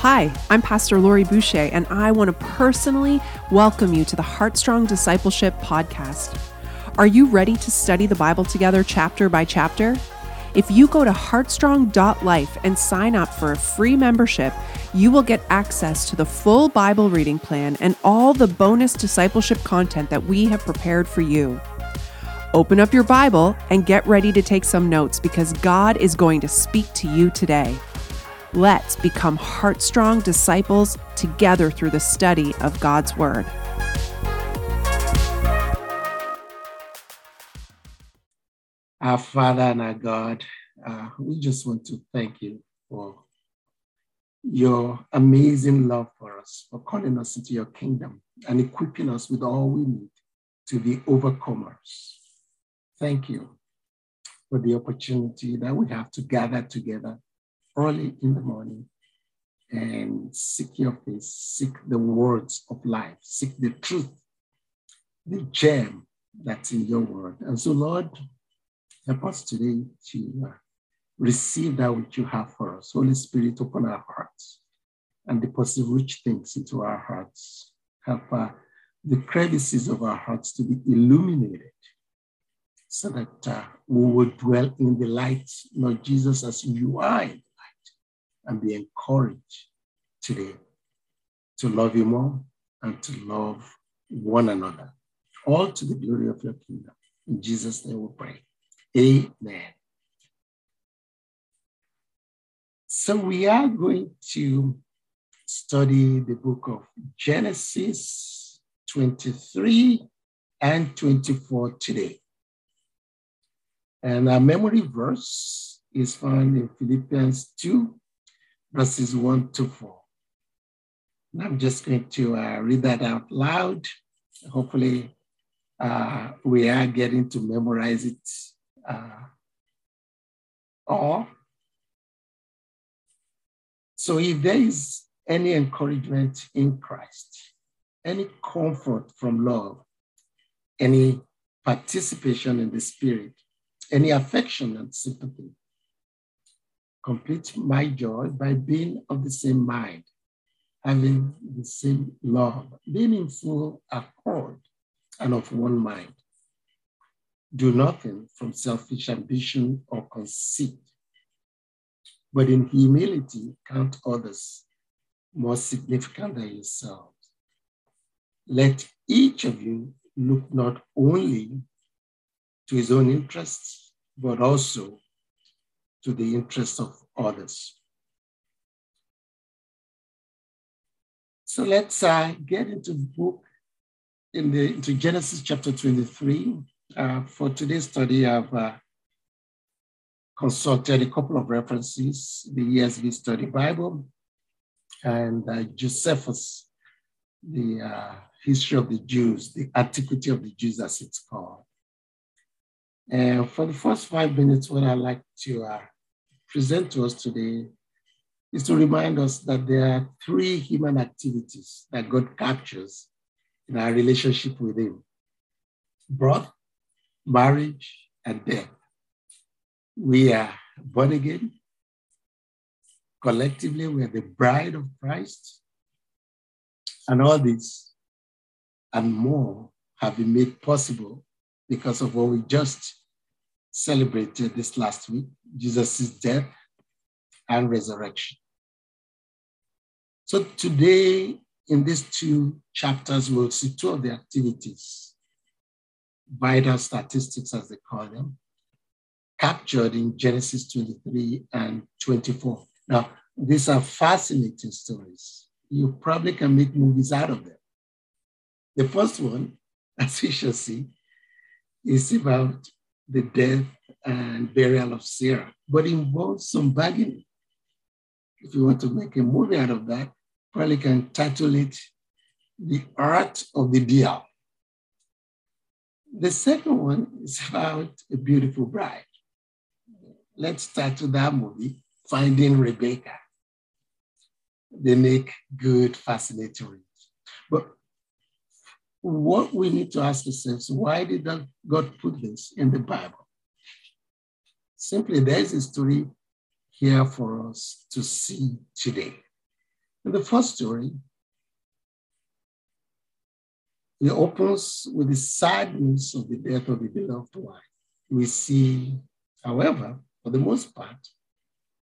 Hi, I'm Pastor Lori Boucher, and I want to personally welcome you to the Heartstrong Discipleship Podcast. Are you ready to study the Bible together chapter by chapter? If you go to heartstrong.life and sign up for a free membership, you will get access to the full Bible reading plan and all the bonus discipleship content that we have prepared for you. Open up your Bible and get ready to take some notes because God is going to speak to you today. Let's become heartstrong disciples together through the study of God's Word. Our Father and our God, uh, we just want to thank you for your amazing love for us, for calling us into your kingdom and equipping us with all we need to be overcomers. Thank you for the opportunity that we have to gather together early in the morning and seek your face, seek the words of life, seek the truth, the gem that's in your word. And so, Lord, help us today to uh, receive that which you have for us. Holy Spirit, open our hearts and deposit rich things into our hearts. Help uh, the crevices of our hearts to be illuminated so that uh, we will dwell in the light, Lord Jesus, as you are and be encouraged today to love you more and to love one another, all to the glory of your kingdom. In Jesus' name we pray. Amen. So we are going to study the book of Genesis 23 and 24 today. And our memory verse is found in Philippians 2, verses 1 to 4. And I'm just going to uh, read that out loud. Hopefully, uh, we are getting to memorize it uh, all. So, if there is any encouragement in Christ, any comfort from love, any participation in the Spirit, any affection and sympathy, complete my joy by being of the same mind, having the same love, being in full accord and of one mind. Do nothing from selfish ambition or conceit, but in humility count others more significant than yourselves. Let each of you look not only to his own interests, but also to the interests of others. So let's uh, get into the book, in the, into Genesis chapter 23. Uh, for today's study, I've uh, consulted a couple of references, the ESV Study Bible and uh, Josephus, the uh, history of the Jews, the antiquity of the Jews as it's called. And for the first five minutes, what I'd like to uh, present to us today is to remind us that there are three human activities that God captures in our relationship with Him birth, marriage, and death. We are born again. Collectively, we are the bride of Christ. And all this and more have been made possible because of what we just celebrated this last week Jesus' death and resurrection. So today, in these two chapters, we'll see two of the activities, vital statistics as they call them, captured in Genesis 23 and 24. Now, these are fascinating stories. You probably can make movies out of them. The first one, as we shall see, is about the death and burial of Sarah, but involves some bargaining. If you want to make a movie out of that, probably can title it The Art of the Deal. The second one is about a beautiful bride. Let's with that movie, Finding Rebecca. They make good, fascinating. But what we need to ask ourselves, why did God put this in the Bible? Simply, there's a story here for us to see today. In the first story, it opens with the sad news of the death of the beloved wife. We see, however, for the most part,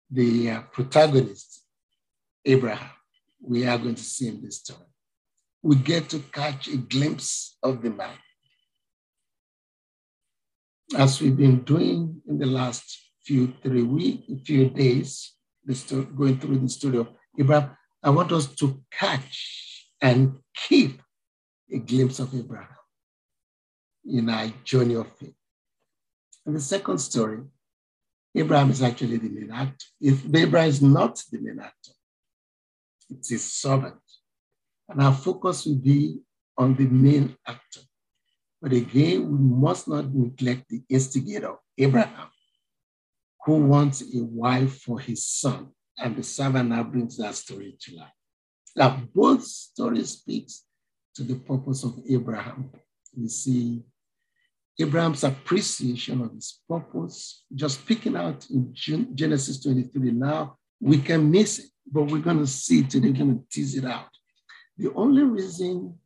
the uh, protagonist, Abraham, we are going to see in this story. We get to catch a glimpse of the man. As we've been doing in the last few three weeks, few days, going through the story of Abraham, I want us to catch and keep a glimpse of Abraham in our journey of faith. And the second story, Abraham is actually the main actor. If Abraham is not the main actor, it's his servant. And our focus will be on the main actor. But again, we must not neglect the instigator, Abraham, who wants a wife for his son. And the servant now brings that story to life. Now, both stories speaks to the purpose of Abraham. We see Abraham's appreciation of his purpose, just picking out in Genesis 23. Now we can miss it, but we're going to see it today, we're going to tease it out. The only reason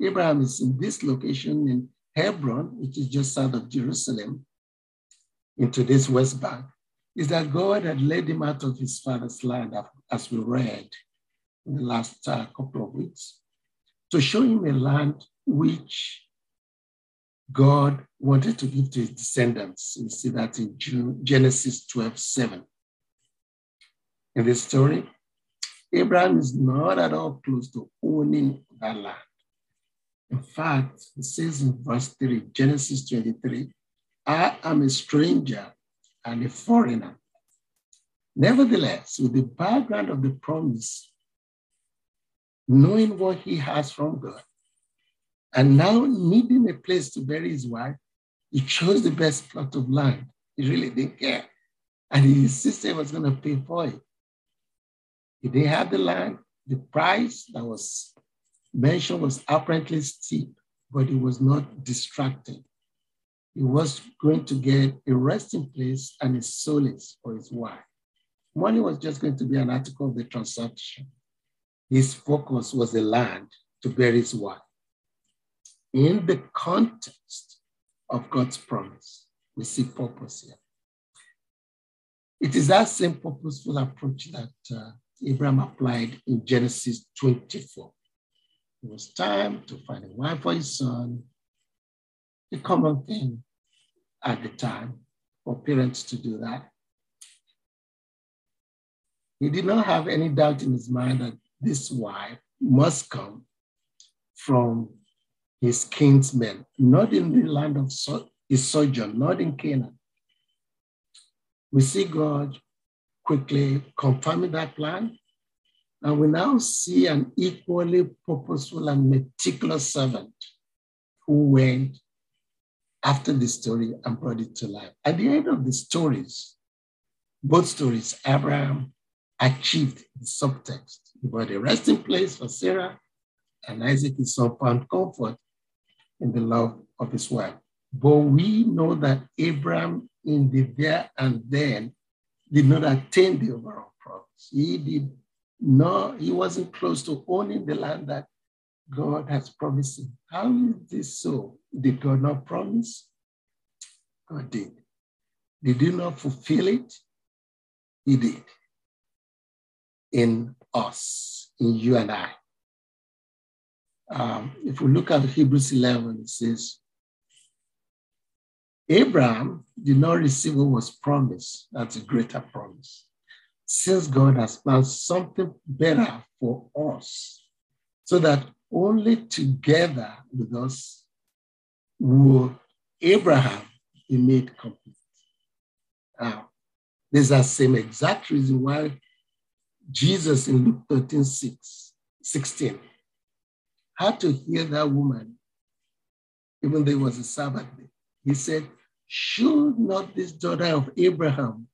Abraham is in this location in Hebron, which is just south of Jerusalem, in today's West Bank, is that God had led him out of his father's land, as we read in the last uh, couple of weeks, to show him a land which God wanted to give to his descendants. We see that in Genesis 12 7. In this story, Abraham is not at all close to owning that land. In fact, it says in verse 3, Genesis 23, I am a stranger and a foreigner. Nevertheless, with the background of the promise knowing what he has from God, and now needing a place to bury his wife, he chose the best plot of land. He really didn't care. And his sister was going to pay for it. He didn't have the land. The price that was mentioned was apparently steep, but it was not distracting. He was going to get a resting place and a solace for his wife. Money was just going to be an article of the transaction. His focus was the land to bury his wife. In the context of God's promise, we see purpose here. It is that same purposeful approach that uh, Abraham applied in Genesis 24. It was time to find a wife for his son, a common thing at the time for parents to do that. He did not have any doubt in his mind that this wife must come from his kinsmen, not in the land of his sojourn, not in Canaan. We see God quickly confirming that plan. And we now see an equally purposeful and meticulous servant who went after the story and brought it to life. At the end of the stories, both stories, Abraham achieved the subtext. He brought a resting place for Sarah, and Isaac, his son, found comfort in the love of his wife. But we know that Abraham, in the there and then, did not attain the overall promise. He did not, he wasn't close to owning the land that God has promised him. How is this so? Did God not promise? God did. Did he not fulfill it? He did. In us, in you and I. Um, if we look at Hebrews 11, it says, Abraham did not receive what was promised. That's a greater promise. Since God has planned something better for us, so that only together with us will Abraham be made complete. Now, there's that same exact reason why Jesus in Luke 13, 6, 16 had to hear that woman, even though it was a Sabbath day. He said, Should not this daughter of Abraham,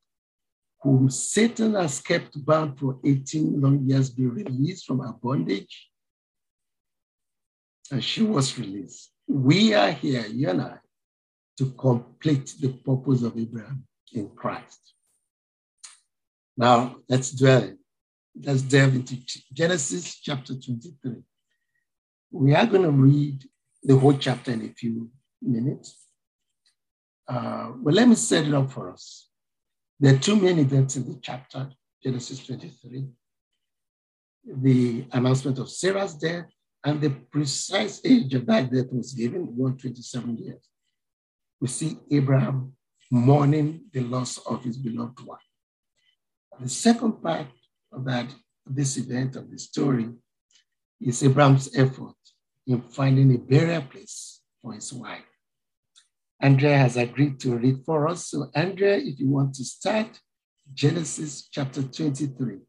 whom Satan has kept bound for 18 long years, be released from her bondage? And she was released. We are here, you and I, to complete the purpose of Abraham in Christ. Now, let's dwell in let's delve into Genesis chapter 23. We are going to read the whole chapter in a few minutes. Uh, but let me set it up for us. There are two main events in the chapter, Genesis 23 the announcement of Sarah's death and the precise age of that death was given 127 years. We see Abraham mourning the loss of his beloved one. The second part of that, this event of the story, is Abraham's effort in finding a burial place for his wife. Andrea has agreed to read for us. So, Andrea, if you want to start, Genesis chapter 23.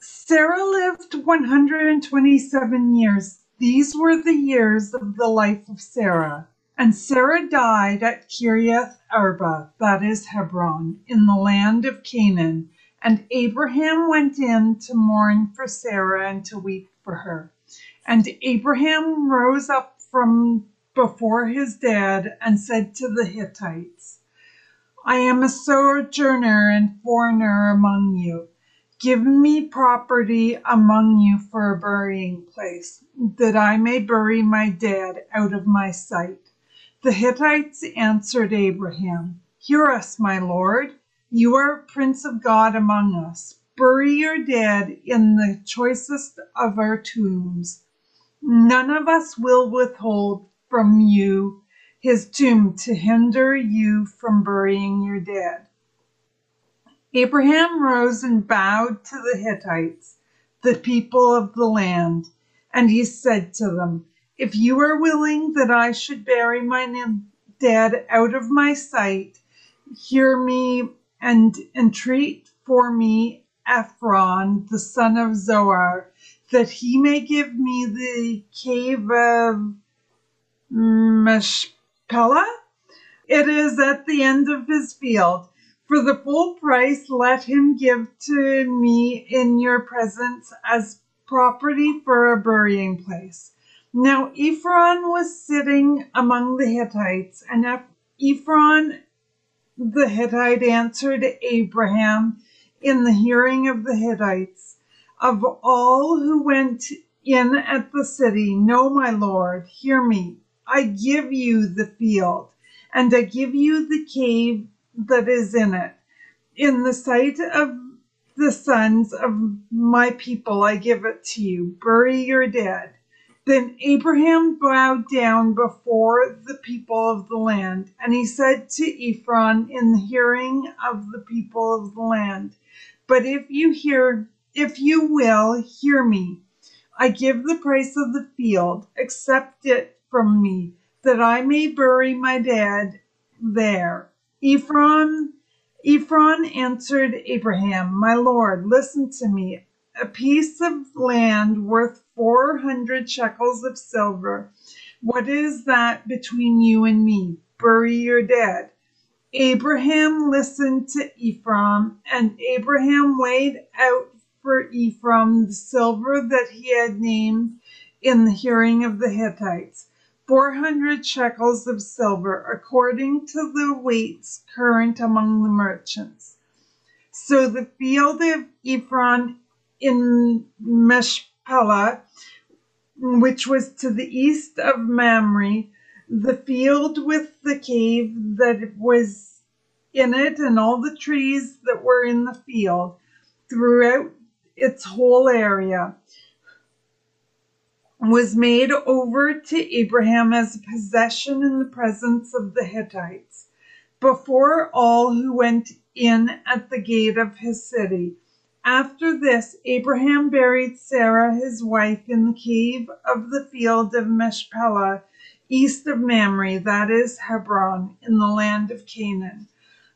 Sarah lived 127 years. These were the years of the life of Sarah. And Sarah died at Kiriath Arba, that is Hebron, in the land of Canaan and Abraham went in to mourn for Sarah and to weep for her. And Abraham rose up from before his dead and said to the Hittites, I am a sojourner and foreigner among you. Give me property among you for a burying place, that I may bury my dead out of my sight. The Hittites answered Abraham, Hear us, my lord. You are Prince of God among us. Bury your dead in the choicest of our tombs. None of us will withhold from you his tomb to hinder you from burying your dead. Abraham rose and bowed to the Hittites, the people of the land, and he said to them, If you are willing that I should bury my dead out of my sight, hear me and entreat for me Ephron, the son of Zohar, that he may give me the cave of Machpelah. It is at the end of his field. For the full price, let him give to me in your presence as property for a burying place. Now Ephron was sitting among the Hittites, and Ephron the Hittite answered Abraham in the hearing of the Hittites, Of all who went in at the city, no, my lord, hear me. I give you the field, and I give you the cave that is in it. In the sight of the sons of my people, I give it to you. Bury your dead. Then Abraham bowed down before the people of the land, and he said to Ephron in the hearing of the people of the land, But if you hear, if you will hear me, I give the price of the field, accept it from me, that I may bury my dead there. Ephron, Ephron answered Abraham, My lord, listen to me. A piece of land worth four hundred shekels of silver. What is that between you and me? Bury your dead. Abraham listened to Ephron, and Abraham weighed out for Ephron the silver that he had named in the hearing of the Hittites, four hundred shekels of silver, according to the weights current among the merchants. So the field of Ephron in Machpelah which was to the east of Mamre, the field with the cave that was in it, and all the trees that were in the field throughout its whole area, was made over to Abraham as a possession in the presence of the Hittites, before all who went in at the gate of his city after this, Abraham buried Sarah his wife in the cave of the field of Machpelah, east of Mamre, that is Hebron, in the land of Canaan.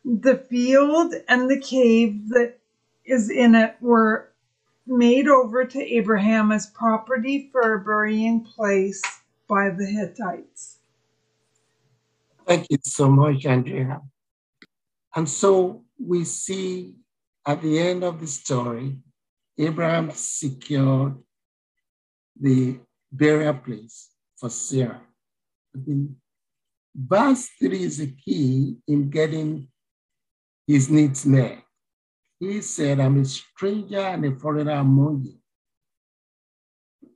The field and the cave that is in it were made over to Abraham as property for a burying place by the Hittites. Thank you so much, Andrea. And so we see at the end of the story, Abraham secured the burial place for Sarah. The verse 3 is a key in getting his needs met. He said, I'm a stranger and a foreigner among you.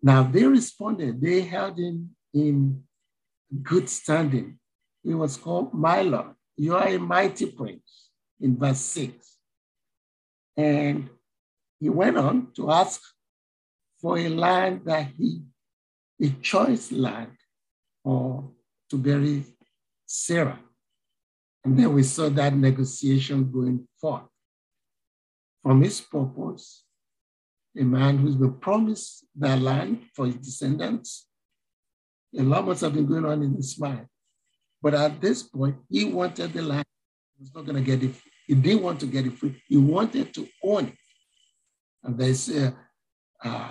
Now they responded, they held him in good standing. He was called my Lord. You are a mighty prince in verse 6. And he went on to ask for a land that he, a choice land, or to bury Sarah. And then we saw that negotiation going forth. From his purpose, a man who's been promised that land for his descendants. A lot must have been going on in his mind. But at this point, he wanted the land. He was not going to get it. He didn't want to get it free. He wanted to own it. And there's a, a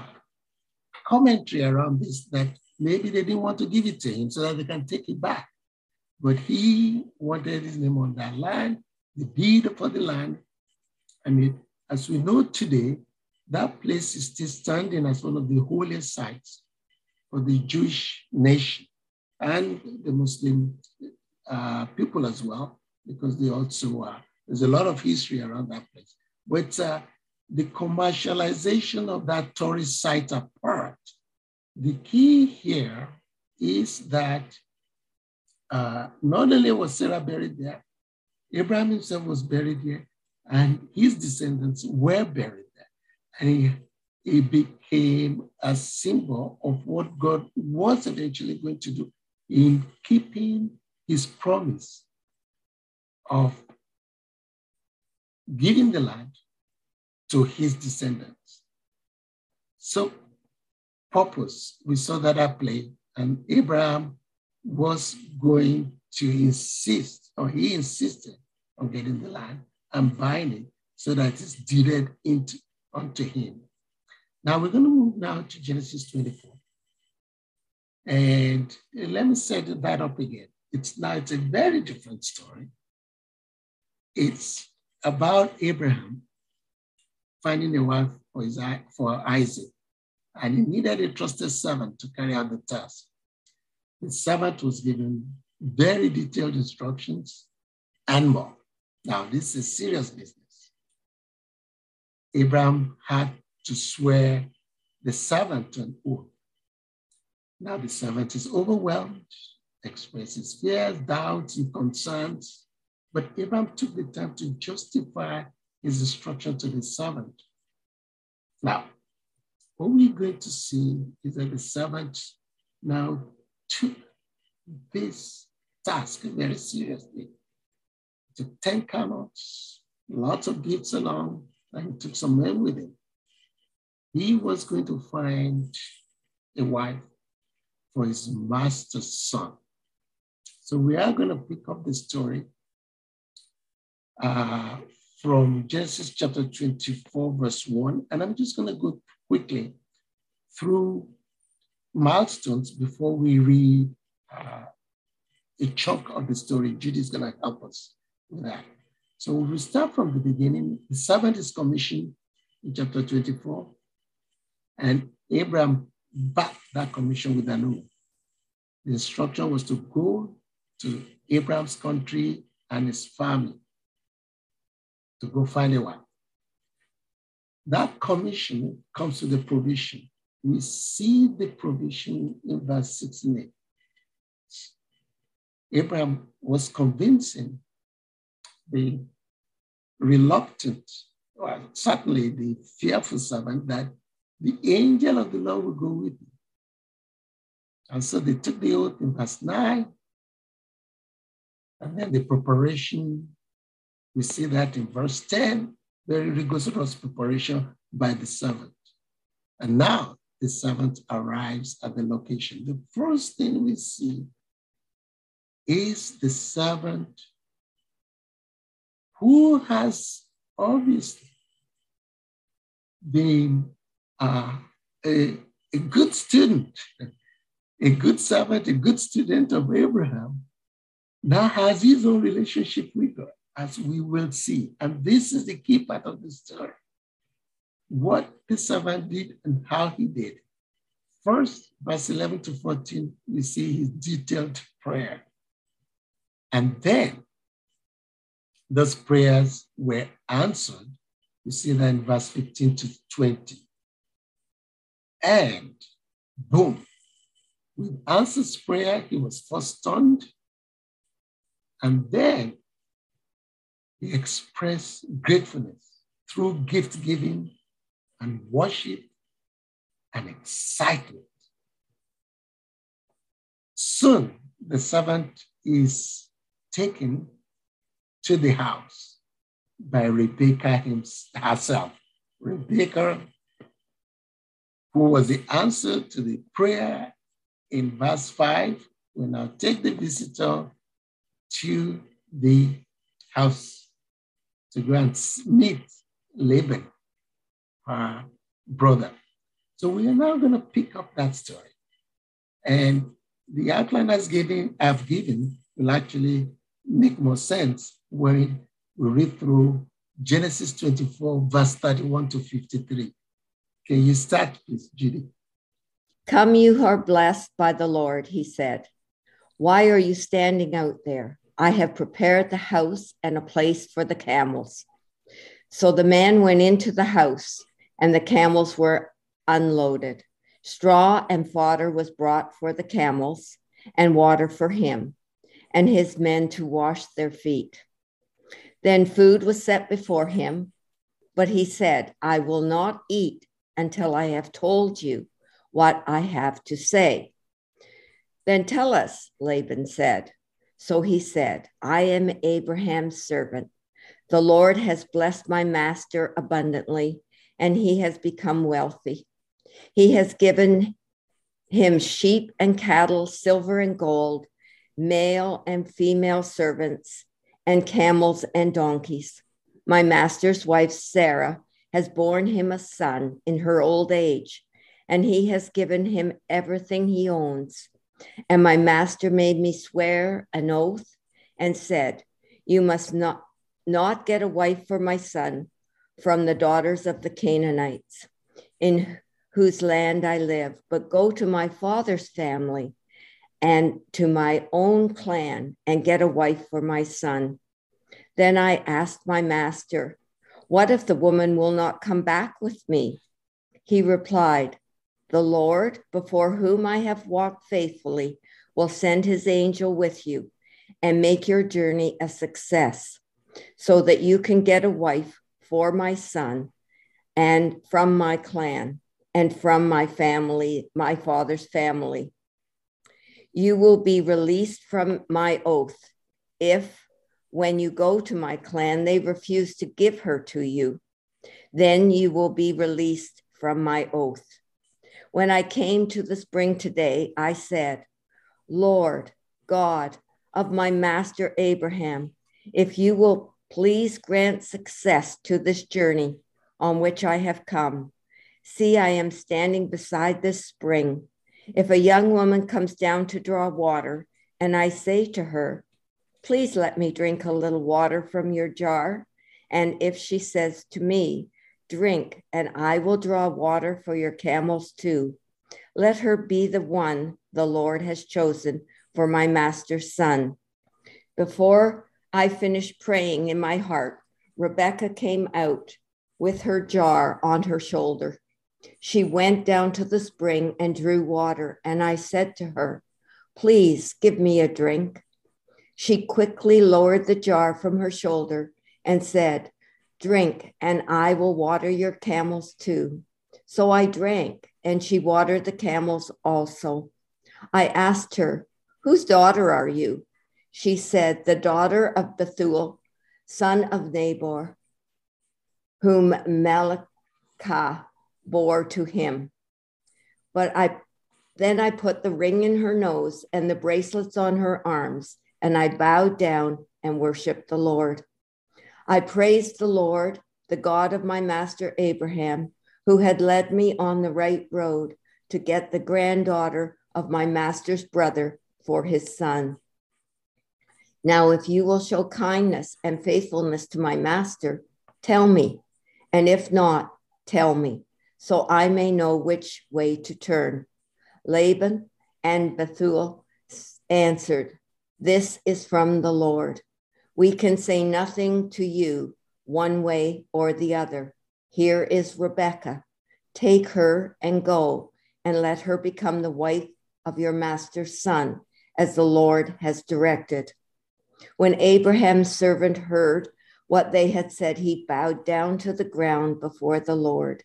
commentary around this that maybe they didn't want to give it to him so that they can take it back. But he wanted his name on that land, the deed for the land. And it, as we know today, that place is still standing as one of the holiest sites for the Jewish nation and the Muslim uh, people as well, because they also are. There's a lot of history around that place. But uh, the commercialization of that tourist site apart, the key here is that uh, not only was Sarah buried there, Abraham himself was buried there, and his descendants were buried there. And he, he became a symbol of what God was eventually going to do in keeping his promise of giving the land to his descendants. So, purpose, we saw that at play, and Abraham was going to insist, or he insisted on getting the land and it so that it's deeded into unto him. Now we're going to move now to Genesis 24. And let me set that up again. It's now it's a very different story. It's about Abraham finding a wife for, his, for Isaac, and he needed a trusted servant to carry out the task. The servant was given very detailed instructions and more. Now, this is serious business. Abraham had to swear the servant an oath. Now, the servant is overwhelmed, expresses fears, doubts, and concerns, but Abraham took the time to justify his instruction to the servant. Now, what we're going to see is that the servant now took this task very seriously. Took 10 camels, lots of gifts along, and he took some men with him. He was going to find a wife for his master's son. So we are going to pick up the story uh, from Genesis chapter 24, verse 1. And I'm just going to go quickly through milestones before we read uh, a chunk of the story. Judy's going to help us that. So we start from the beginning. The servant is commissioned in chapter 24, and Abraham backed that commission with an oath. The instruction was to go to Abraham's country and his family to go find a wife. That commission comes to the provision. We see the provision in verse 16. Abraham was convincing the reluctant, well, certainly the fearful servant, that the angel of the Lord will go with me. And so they took the oath in verse 9. And then the preparation we see that in verse 10, very rigorous preparation by the servant. And now the servant arrives at the location. The first thing we see is the servant who has obviously been uh, a, a good student, a good servant, a good student of Abraham, now has his own relationship with God as we will see. And this is the key part of the story. What the servant did and how he did. First, verse 11 to 14, we see his detailed prayer. And then those prayers were answered You see that in verse 15 to 20. And boom, with answers prayer, he was first stunned. And then he expressed gratefulness through gift giving and worship and excitement. Soon the servant is taken to the house by Rebecca herself. Rebecca, who was the answer to the prayer in verse 5, will now take the visitor to the house to go and meet Laban, her brother. So we are now going to pick up that story. And the outline I've given, I've given will actually make more sense when we read through Genesis 24, verse 31 to 53. Can you start, please, Judy? Come, you who are blessed by the Lord, he said. Why are you standing out there? I have prepared the house and a place for the camels. So the man went into the house, and the camels were unloaded. Straw and fodder was brought for the camels, and water for him and his men to wash their feet. Then food was set before him, but he said, I will not eat until I have told you what I have to say. Then tell us, Laban said. So he said, I am Abraham's servant. The Lord has blessed my master abundantly, and he has become wealthy. He has given him sheep and cattle, silver and gold, male and female servants, and camels and donkeys. My master's wife, Sarah, has borne him a son in her old age, and he has given him everything he owns. And my master made me swear an oath and said, You must not, not get a wife for my son from the daughters of the Canaanites, in whose land I live, but go to my father's family and to my own clan and get a wife for my son. Then I asked my master, What if the woman will not come back with me? He replied, The Lord, before whom I have walked faithfully, will send his angel with you and make your journey a success so that you can get a wife for my son and from my clan and from my family, my father's family. You will be released from my oath if, when you go to my clan, they refuse to give her to you. Then you will be released from my oath. When I came to the spring today, I said, Lord God of my master Abraham, if you will please grant success to this journey on which I have come. See, I am standing beside this spring. If a young woman comes down to draw water, and I say to her, Please let me drink a little water from your jar, and if she says to me, Drink, and I will draw water for your camels too, let her be the one the Lord has chosen for my master's son. Before I finished praying in my heart, Rebecca came out with her jar on her shoulder. She went down to the spring and drew water, and I said to her, Please give me a drink. She quickly lowered the jar from her shoulder and said, Drink, and I will water your camels too. So I drank, and she watered the camels also. I asked her, Whose daughter are you? She said, The daughter of Bethuel, son of Nahor, whom Milcah bore to him. But I then I put the ring in her nose and the bracelets on her arms, and I bowed down and worshiped the Lord. I praised the Lord, the God of my master Abraham, who had led me on the right road to get the granddaughter of my master's brother for his son. Now, if you will show kindness and faithfulness to my master, tell me, and if not, tell me so I may know which way to turn. Laban and Bethuel answered, This is from the Lord. We can say nothing to you one way or the other. Here is Rebekah. Take her and go, and let her become the wife of your master's son, as the Lord has directed. When Abraham's servant heard what they had said, he bowed down to the ground before the Lord.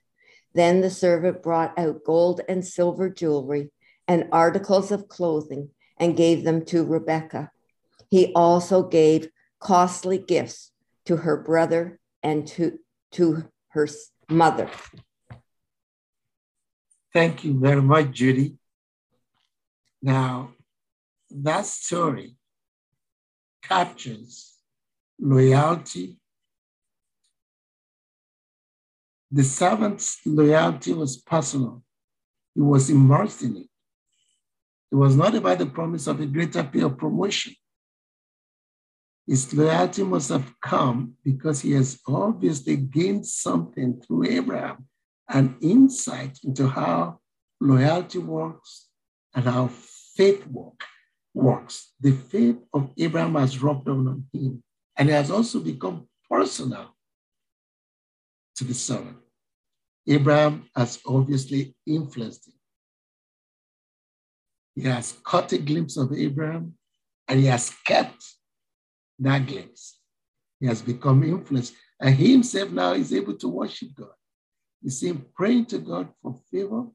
Then the servant brought out gold and silver jewelry and articles of clothing and gave them to Rebekah. He also gave costly gifts to her brother and to, to her mother. Thank you very much, Judy. Now, that story captures loyalty. The servant's loyalty was personal, he was immersed in it. It was not about the promise of a greater pay or promotion. His loyalty must have come because he has obviously gained something through Abraham an insight into how loyalty works and how faith work, works. The faith of Abraham has rubbed down on him, and it has also become personal to the son. Abraham has obviously influenced him. He has caught a glimpse of Abraham and he has kept that glimpse. He has become influenced, and he himself now is able to worship God. You see him praying to God for favor.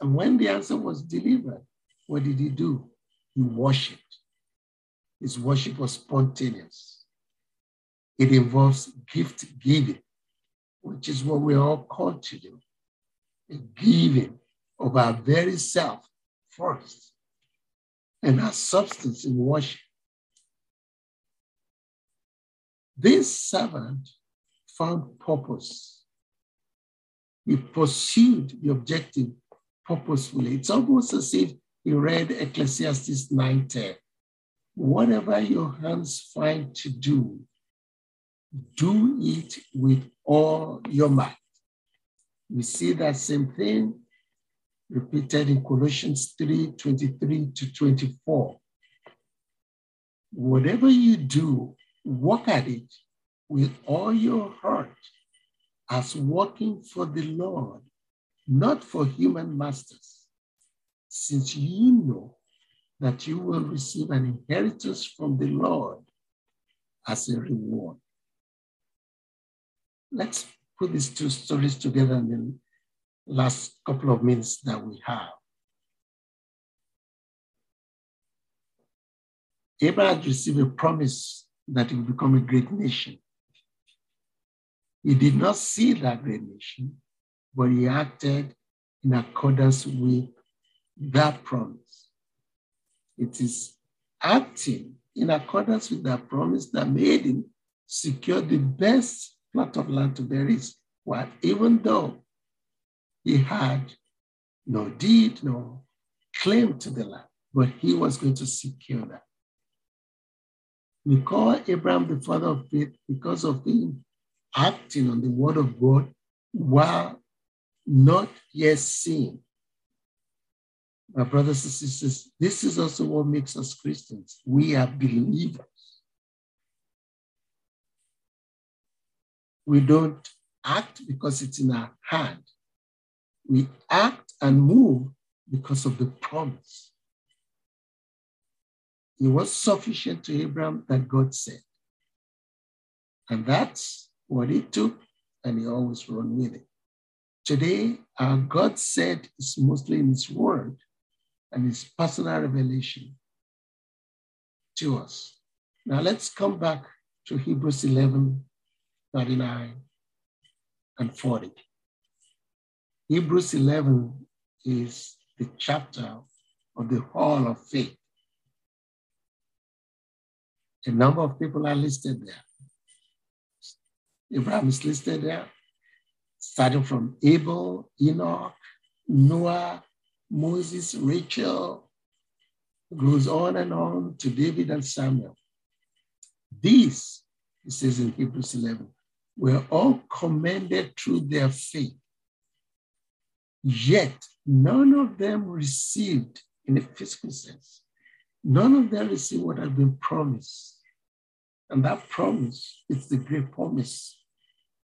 And when the answer was delivered, what did he do? He worshiped. His worship was spontaneous. It involves gift giving, which is what we're all called to do. A giving of our very self first and our substance in worship. This servant found purpose. He pursued the objective purposefully. It's almost as if he read Ecclesiastes 9:10. Whatever your hands find to do, do it with all your might. We see that same thing repeated in Colossians 3 23 to 24. Whatever you do, work at it with all your heart as working for the Lord, not for human masters, since you know that you will receive an inheritance from the Lord as a reward. Let's put these two stories together in the last couple of minutes that we have. Abraham received a promise that he would become a great nation. He did not see that great nation, but he acted in accordance with that promise. It is acting in accordance with that promise that made him secure the best plot of land to bury his wife, even though he had no deed, no claim to the land, but he was going to secure that. We call Abraham the father of faith because of him acting on the word of God while not yet seeing. My brothers and sisters, this is also what makes us Christians. We are believers. We don't act because it's in our hand. We act and move because of the promise. It was sufficient to Abraham that God said. And that's what he took, and he always run with it. Today, our God said is mostly in his word and his personal revelation to us. Now let's come back to Hebrews 11, 39 and 40. Hebrews 11 is the chapter of the hall of faith. A number of people are listed there. Abraham is listed there, starting from Abel, Enoch, Noah, Moses, Rachel, goes on and on to David and Samuel. These, it says in Hebrews 11, were all commended through their faith. Yet none of them received, in a physical sense, none of them received what had been promised. And that promise is the great promise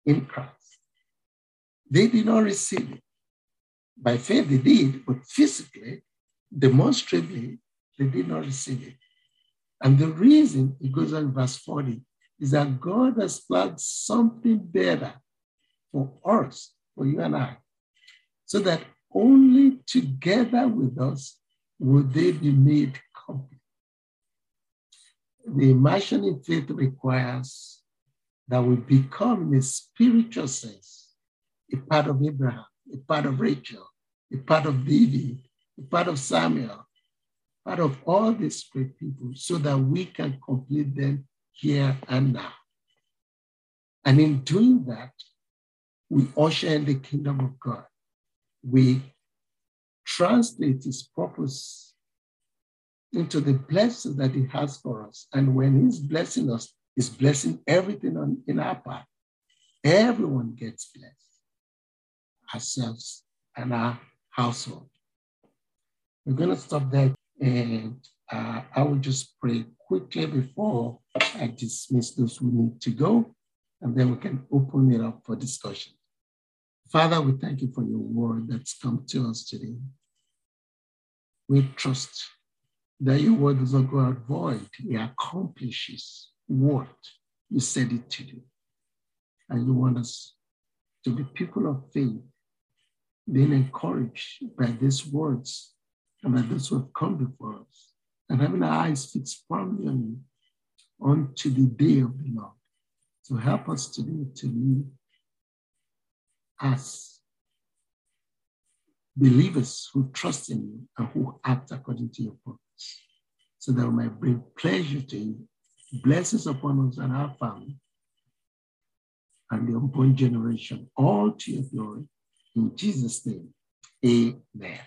in Christ. They did not receive it. By faith, they did, but physically, demonstrably, they did not receive it. And the reason, it goes on verse 40, is that God has planned something better for us, for you and I, so that only together with us will they be made complete. The in faith requires that we become, in a spiritual sense, a part of Abraham, a part of Rachel, a part of David, a part of Samuel, part of all these great people, so that we can complete them here and now. And in doing that, we usher in the kingdom of God. We translate his purpose into the blessing that he has for us. And when he's blessing us, he's blessing everything on, in our path. Everyone gets blessed, ourselves and our household. We're going to stop there and uh, I will just pray quickly before I dismiss those who need to go, and then we can open it up for discussion. Father, we thank you for your word that's come to us today. We trust that your word does not go out void. It accomplishes what you said it to do. And you want us to be people of faith, being encouraged by these words and by those who have come before us, and having our eyes fixed firmly on you unto the day of the Lord. So help us today to live as believers who trust in you and who act according to your purpose, so that we might bring pleasure to you, blessings upon us and our family, and the unborn generation, all to your glory. In Jesus' name, amen.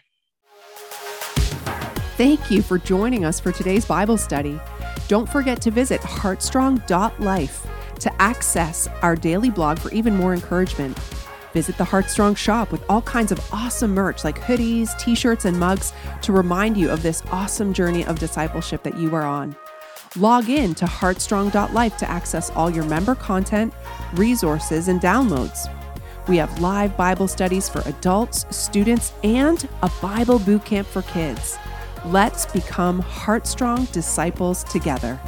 Thank you for joining us for today's Bible study. Don't forget to visit heartstrong.life to access our daily blog for even more encouragement. Visit the Heartstrong shop with all kinds of awesome merch like hoodies, t shirts, and mugs to remind you of this awesome journey of discipleship that you are on. Log in to heartstrong.life to access all your member content, resources, and downloads. We have live Bible studies for adults, students, and a Bible boot camp for kids. Let's become heartstrong disciples together.